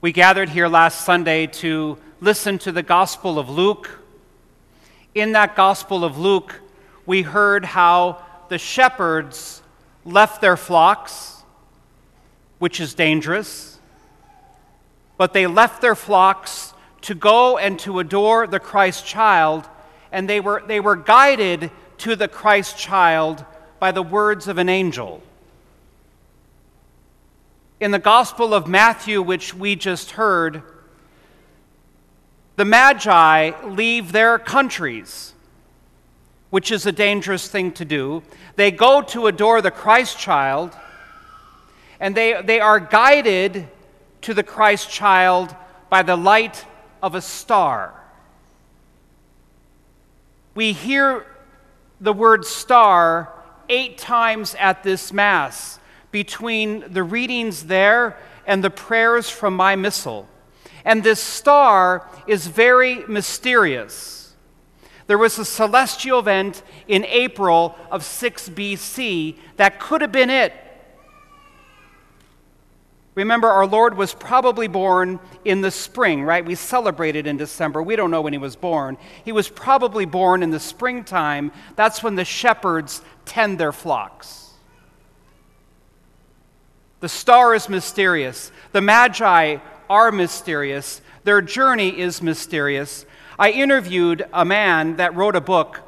We gathered here last Sunday to listen to the Gospel of Luke. In that Gospel of Luke, we heard how the shepherds left their flocks, which is dangerous, but they left their flocks to go and to adore the Christ child, and they were, they were guided to the Christ child by the words of an angel. In the Gospel of Matthew, which we just heard, the Magi leave their countries, which is a dangerous thing to do. They go to adore the Christ child, and they, they are guided to the Christ child by the light of a star. We hear the word star eight times at this Mass between the readings there and the prayers from my missal. And this star is very mysterious. There was a celestial event in April of 6 BC that could have been it. Remember, our Lord was probably born in the spring, right? We celebrated in December. We don't know when he was born. He was probably born in the springtime. That's when the shepherds tend their flocks. The star is mysterious. The Magi are mysterious. Their journey is mysterious. I interviewed a man that wrote a book.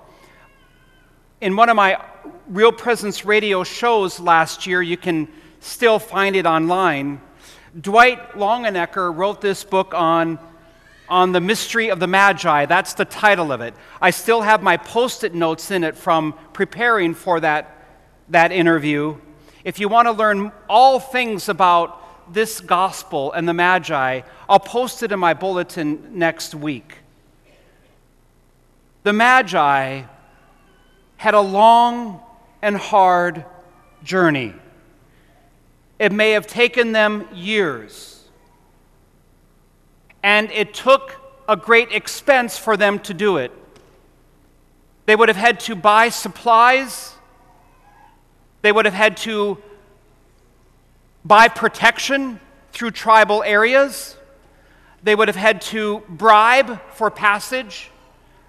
In one of my Real Presence radio shows last year, you can still find it online. Dwight Longenecker wrote this book on, on the mystery of the Magi. That's the title of it. I still have my post it notes in it from preparing for that, that interview. If you want to learn all things about this gospel and the Magi, I'll post it in my bulletin next week. The Magi had a long and hard journey. It may have taken them years. And it took a great expense for them to do it. They would have had to buy supplies, they would have had to buy protection through tribal areas, they would have had to bribe for passage.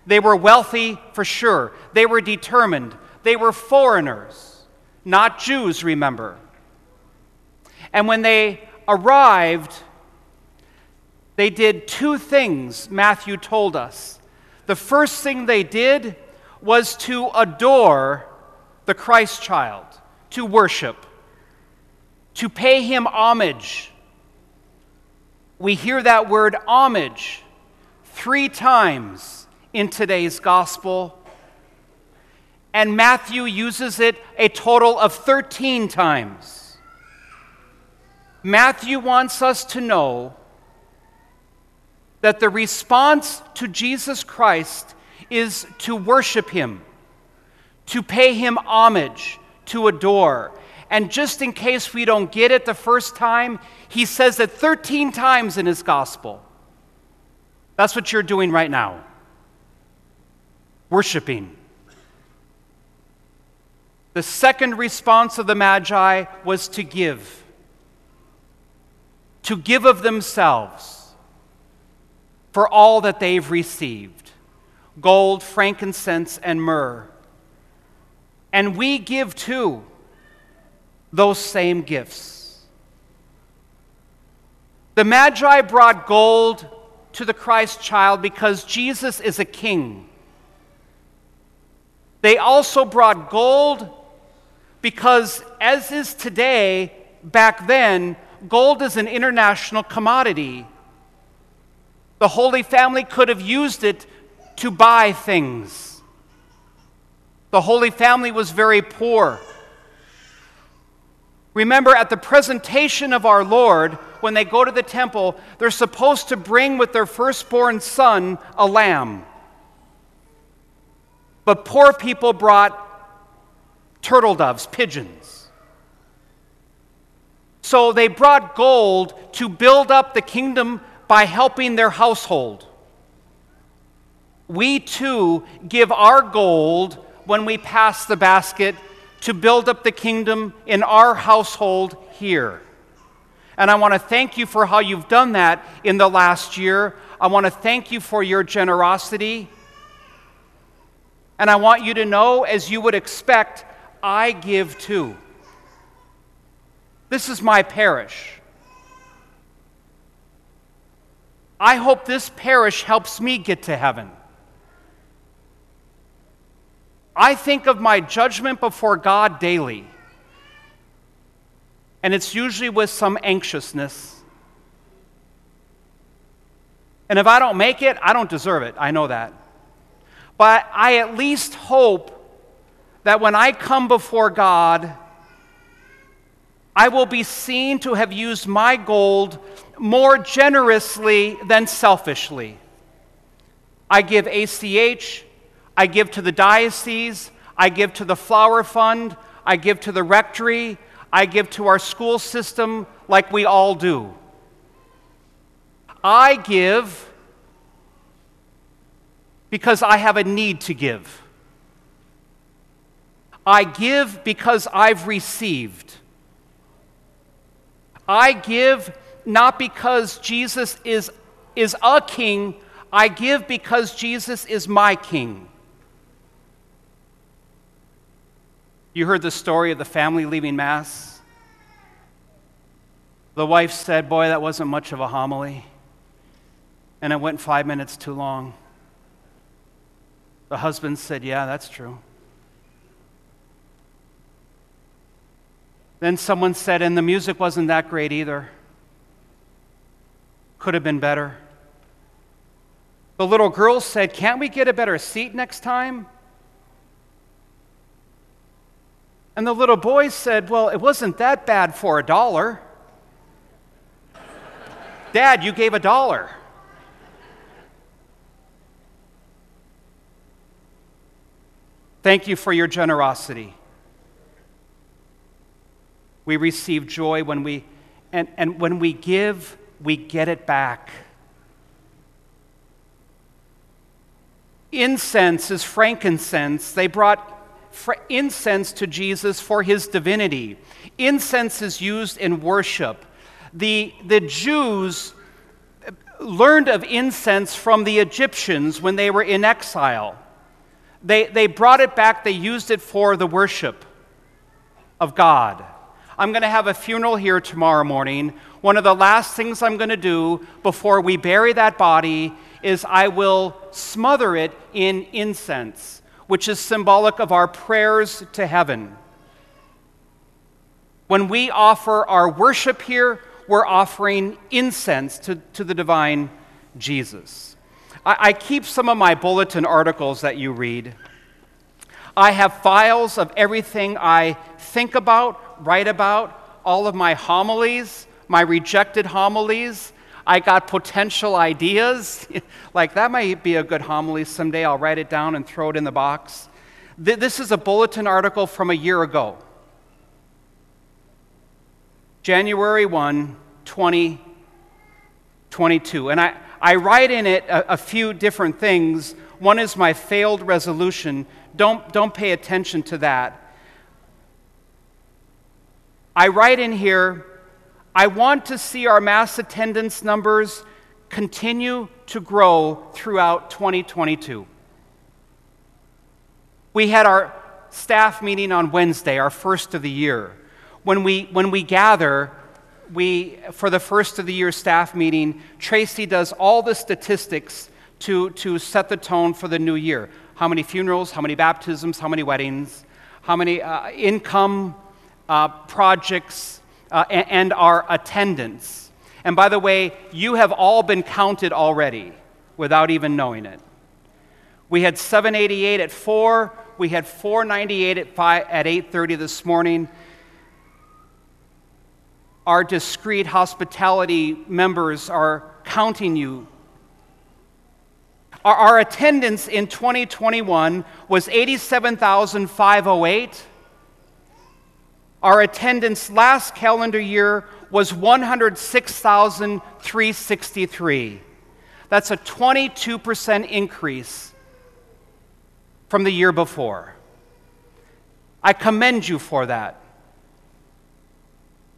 They were wealthy for sure. They were determined. They were foreigners, not Jews, remember. And when they arrived, they did two things, Matthew told us. The first thing they did was to adore the Christ child, to worship, to pay him homage. We hear that word homage three times in today's gospel, and Matthew uses it a total of 13 times. Matthew wants us to know that the response to Jesus Christ is to worship him, to pay him homage, to adore. And just in case we don't get it the first time, he says it 13 times in his gospel. That's what you're doing right now worshiping. The second response of the Magi was to give to give of themselves for all that they've received gold, frankincense, and myrrh. And we give too those same gifts. The Magi brought gold to the Christ child because Jesus is a king. They also brought gold because, as is today, back then, gold is an international commodity. The Holy Family could have used it to buy things. The Holy Family was very poor. Remember, at the presentation of our Lord, when they go to the temple, they're supposed to bring with their firstborn son a lamb. But poor people brought turtle doves, pigeons. So they brought gold to build up the kingdom by helping their household. We too give our gold when we pass the basket to build up the kingdom in our household here. And I want to thank you for how you've done that in the last year. I want to thank you for your generosity. And I want you to know, as you would expect, I give too. This is my parish. I hope this parish helps me get to heaven. I think of my judgment before God daily, and it's usually with some anxiousness. And if I don't make it, I don't deserve it. I know that. But I at least hope that when I come before God, I will be seen to have used my gold more generously than selfishly. I give ACH, I give to the diocese, I give to the Flower Fund, I give to the rectory, I give to our school system like we all do. I give because I have a need to give. I give because I've received. I give not because Jesus is, is a king, I give because Jesus is my king. You heard the story of the family leaving Mass? The wife said, Boy, that wasn't much of a homily. And it went five minutes too long. The husband said, Yeah, that's true. Then someone said, and the music wasn't that great either. Could have been better. The little girl said, Can't we get a better seat next time? And the little boy said, Well, it wasn't that bad for a dollar. Dad, you gave a dollar. Thank you for your generosity. We receive joy when we, and, and when we give, we get it back. Incense is frankincense. They brought incense to Jesus for his divinity. Incense is used in worship. The, the Jews learned of incense from the Egyptians when they were in exile. They, they brought it back, they used it for the worship of God. I'm going to have a funeral here tomorrow morning. One of the last things I'm going to do before we bury that body is I will smother it in incense, which is symbolic of our prayers to heaven. When we offer our worship here, we're offering incense to, to the divine Jesus. I, I keep some of my bulletin articles that you read. I have files of everything I think about, write about all of my homilies, my rejected homilies. I got potential ideas. like, that might be a good homily someday. I'll write it down and throw it in the box. Th- this is a bulletin article from a year ago. January 1, 2022. And I, I write in it a, a few different things. One is my failed resolution. Don't, don't pay attention to that. I write in here, I want to see our mass attendance numbers continue to grow throughout 2022. We had our staff meeting on Wednesday, our first of the year. When we, when we gather, we, for the first of the year staff meeting, Tracy does all the statistics to, to set the tone for the new year. How many funerals, how many baptisms, how many weddings, how many uh, income uh, projects, uh, and, our attendance. And by the way, you have all been counted already without even knowing it. We had 788 at 4, we had 498 at 5 at 8:30 this morning. Our discreet hospitality members are counting you. Our, our attendance in 2021 was 87,508. Our attendance last calendar year was 106,363. That's a 22% increase from the year before. I commend you for that.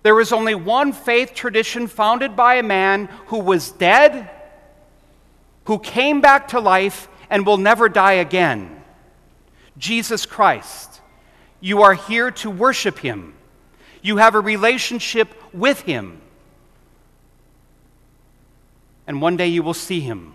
There is only one faith tradition founded by a man who was dead, who came back to life, and will never die again Jesus Christ. You are here to worship him, you have a relationship with him. And one day you will see him.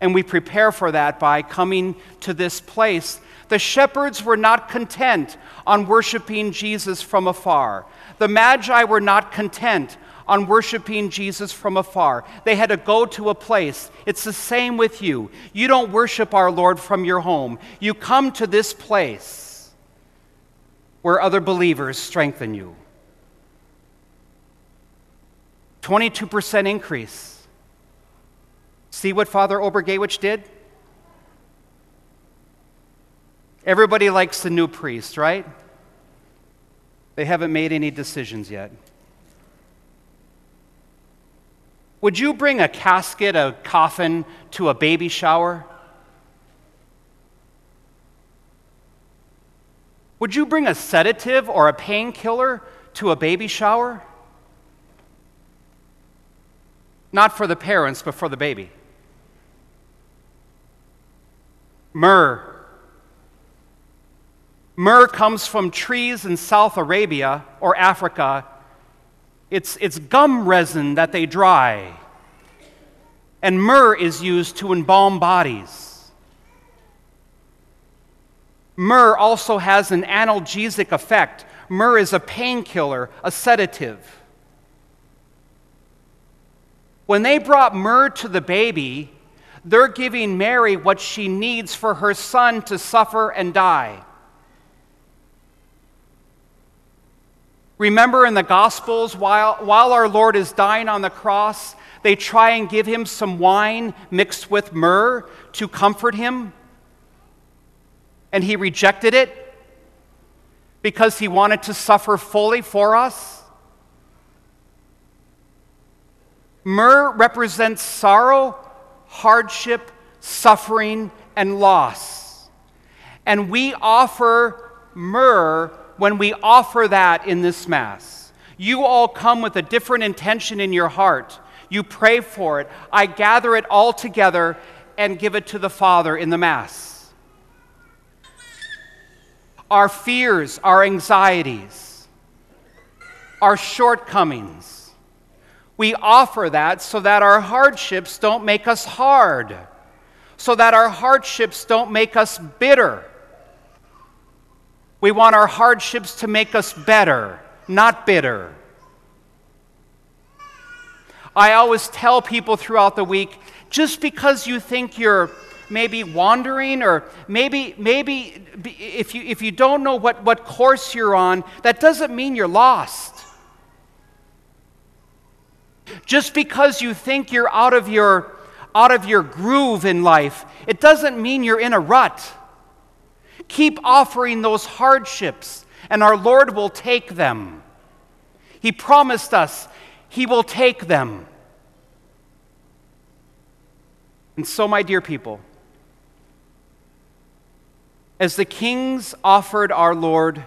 And we prepare for that by coming to this place. The shepherds were not content on worshiping Jesus from afar. The Magi were not content on worshiping Jesus from afar. They had to go to a place. It's the same with you. You don't worship our Lord from your home, you come to this place where other believers strengthen you. 22% increase. See what Father Obergewich did? Everybody likes the new priest, right? They haven't made any decisions yet. Would you bring a casket, a coffin to a baby shower? Would you bring a sedative or a painkiller to a baby shower? Not for the parents, but for the baby. Myrrh Myrrh comes from trees in South Arabia or Africa. It's, it's gum resin that they dry. And myrrh is used to embalm bodies. Myrrh also has an analgesic effect. Myrrh is a painkiller, a sedative. When they brought myrrh to the baby, they're giving Mary what she needs for her son to suffer and die. Remember in the Gospels, while, while our Lord is dying on the cross, they try and give him some wine mixed with myrrh to comfort him. And he rejected it because he wanted to suffer fully for us. Myrrh represents sorrow, hardship, suffering, and loss. And we offer myrrh when we offer that in this Mass. You all come with a different intention in your heart. You pray for it. I gather it all together and give it to the Father in the Mass. Our fears, our anxieties, our shortcomings, we offer that so that our hardships don't make us hard, so that our hardships don't make us bitter we want our hardships to make us better, not bitter. I always tell people throughout the week just because you think you're maybe wandering or maybe maybe if you if you don't know what, what course you're on that doesn't mean you're lost just because you think you're out of your out of your groove in life it doesn't mean you're in a rut Keep offering those hardships, and our Lord will take them. He promised us He will take them. And so, my dear people, as the kings offered our Lord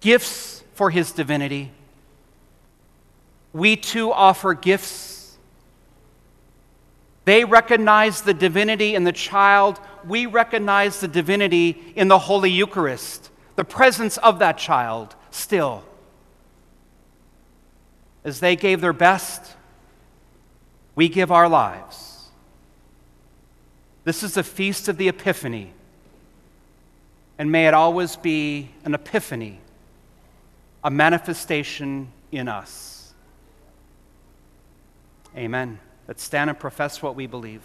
gifts for his divinity, we too offer gifts they recognize the divinity in the child. We recognize the divinity in the Holy Eucharist, the presence of that child still. As they gave their best, we give our lives. This is the feast of the Epiphany, and may it always be an epiphany, a manifestation in us. Amen. Let's stand and profess what we believe.